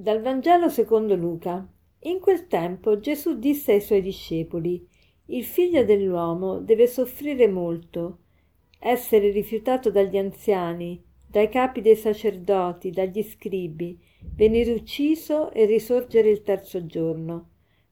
Dal Vangelo secondo Luca. In quel tempo Gesù disse ai suoi discepoli, Il figlio dell'uomo deve soffrire molto, essere rifiutato dagli anziani, dai capi dei sacerdoti, dagli scribi, venire ucciso e risorgere il terzo giorno.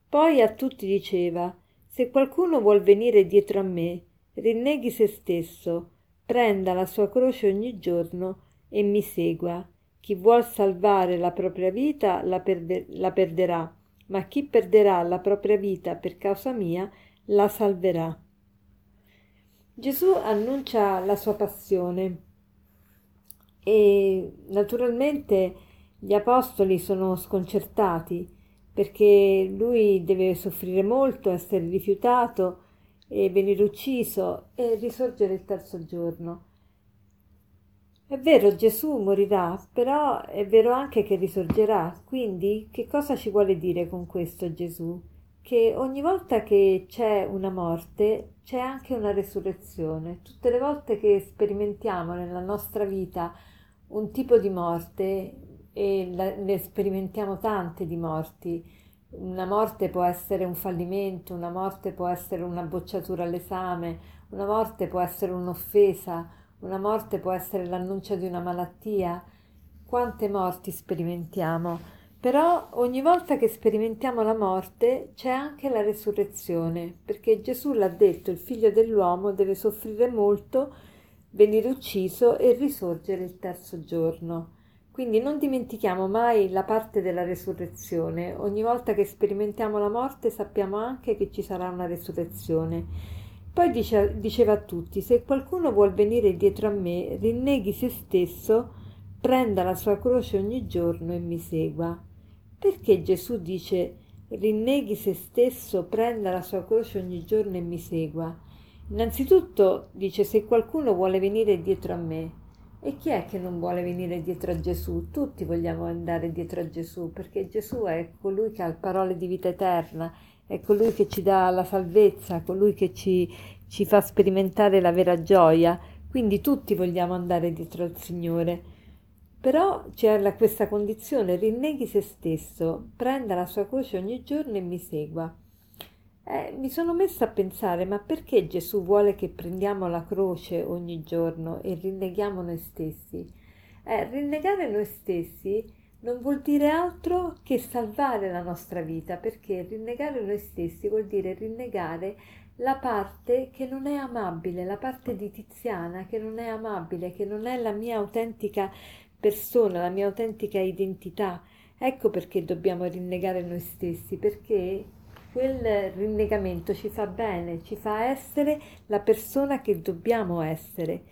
Poi a tutti diceva, Se qualcuno vuol venire dietro a me, rinneghi se stesso, prenda la sua croce ogni giorno e mi segua chi vuol salvare la propria vita la, perde- la perderà, ma chi perderà la propria vita per causa mia la salverà. Gesù annuncia la sua passione e naturalmente gli apostoli sono sconcertati perché lui deve soffrire molto, essere rifiutato e venire ucciso e risorgere il terzo giorno. È vero, Gesù morirà, però è vero anche che risorgerà. Quindi che cosa ci vuole dire con questo Gesù? Che ogni volta che c'è una morte c'è anche una resurrezione. Tutte le volte che sperimentiamo nella nostra vita un tipo di morte, e la, ne sperimentiamo tante di morti, una morte può essere un fallimento, una morte può essere una bocciatura all'esame, una morte può essere un'offesa, una morte può essere l'annuncio di una malattia. Quante morti sperimentiamo? Però ogni volta che sperimentiamo la morte c'è anche la resurrezione, perché Gesù l'ha detto, il figlio dell'uomo deve soffrire molto, venire ucciso e risorgere il terzo giorno. Quindi non dimentichiamo mai la parte della resurrezione. Ogni volta che sperimentiamo la morte sappiamo anche che ci sarà una resurrezione. Poi dice, diceva a tutti, se qualcuno vuol venire dietro a me, rinneghi se stesso, prenda la sua croce ogni giorno e mi segua. Perché Gesù dice rinneghi se stesso, prenda la sua croce ogni giorno e mi segua? Innanzitutto dice se qualcuno vuole venire dietro a me. E chi è che non vuole venire dietro a Gesù? Tutti vogliamo andare dietro a Gesù, perché Gesù è colui che ha parole di vita eterna è colui che ci dà la salvezza, colui che ci, ci fa sperimentare la vera gioia, quindi tutti vogliamo andare dietro al Signore. Però c'è la, questa condizione, rinneghi se stesso, prenda la sua croce ogni giorno e mi segua. Eh, mi sono messa a pensare, ma perché Gesù vuole che prendiamo la croce ogni giorno e rinneghiamo noi stessi? Eh, rinnegare noi stessi non vuol dire altro che salvare la nostra vita, perché rinnegare noi stessi vuol dire rinnegare la parte che non è amabile, la parte di Tiziana che non è amabile, che non è la mia autentica persona, la mia autentica identità. Ecco perché dobbiamo rinnegare noi stessi, perché quel rinnegamento ci fa bene, ci fa essere la persona che dobbiamo essere.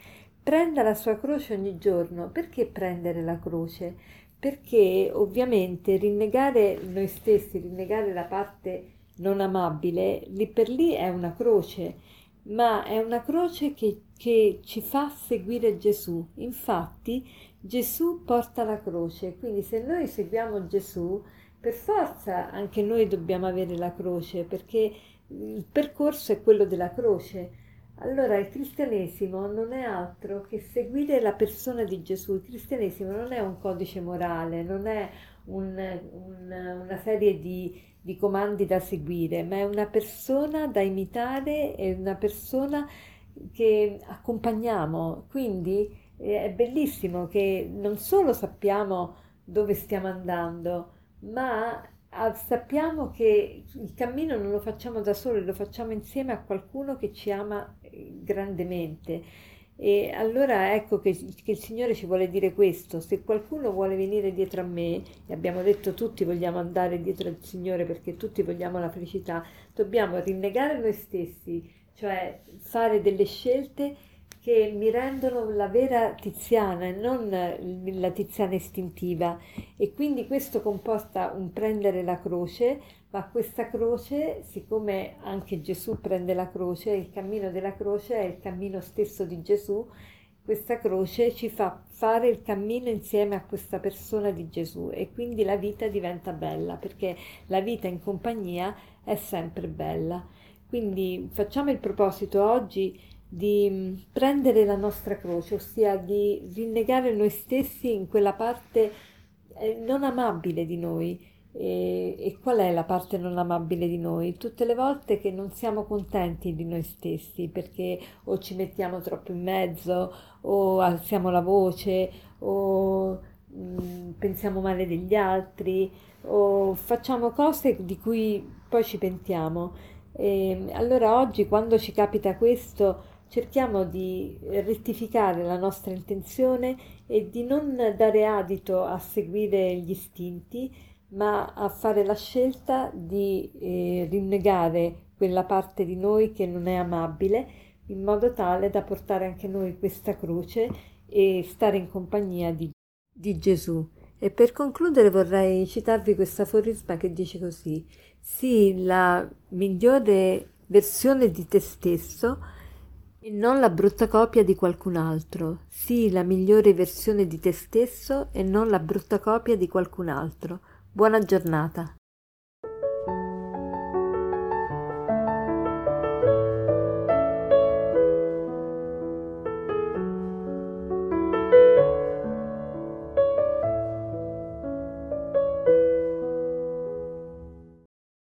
Prenda la sua croce ogni giorno. Perché prendere la croce? Perché ovviamente rinnegare noi stessi, rinnegare la parte non amabile, lì per lì è una croce, ma è una croce che, che ci fa seguire Gesù. Infatti Gesù porta la croce, quindi se noi seguiamo Gesù, per forza anche noi dobbiamo avere la croce, perché il percorso è quello della croce. Allora il cristianesimo non è altro che seguire la persona di Gesù. Il cristianesimo non è un codice morale, non è un, un, una serie di, di, comandi da seguire, ma è una persona da imitare, è una persona che accompagniamo. Quindi eh, è bellissimo che non solo sappiamo dove stiamo andando, ma Ah, sappiamo che il cammino non lo facciamo da soli, lo facciamo insieme a qualcuno che ci ama grandemente. E allora ecco che, che, il Signore ci vuole dire questo, se qualcuno vuole venire dietro a me, e abbiamo detto tutti vogliamo andare dietro al Signore perché tutti vogliamo la felicità, dobbiamo rinnegare noi stessi, cioè fare delle scelte che mi rendono la vera tiziana e non la tiziana istintiva e quindi questo comporta un prendere la croce, ma questa croce, siccome anche Gesù prende la croce, il cammino della croce è il cammino stesso di Gesù, questa croce ci fa fare il cammino insieme a questa persona di Gesù e quindi la vita diventa bella perché la vita in compagnia è sempre bella. Quindi facciamo il proposito oggi di mm, prendere la nostra croce, ossia di rinnegare noi stessi in quella parte è non amabile di noi. E, e, qual è la parte non amabile di noi? Tutte le volte che non siamo contenti di noi stessi perché o ci mettiamo troppo in mezzo o alziamo la voce o mh, mm, pensiamo male degli altri o facciamo cose di cui poi ci pentiamo. E allora oggi quando ci capita questo cerchiamo di rettificare la nostra intenzione e di non dare adito a seguire gli istinti, ma a fare la scelta di eh, rinnegare quella parte di noi che non è amabile, in modo tale da portare anche noi questa croce e stare in compagnia di, di Gesù. E per concludere vorrei citarvi questo aforisma che dice così: Sii la migliore versione di te stesso e non la brutta copia di qualcun altro. Sii la migliore versione di te stesso e non la brutta copia di qualcun altro. Buona giornata.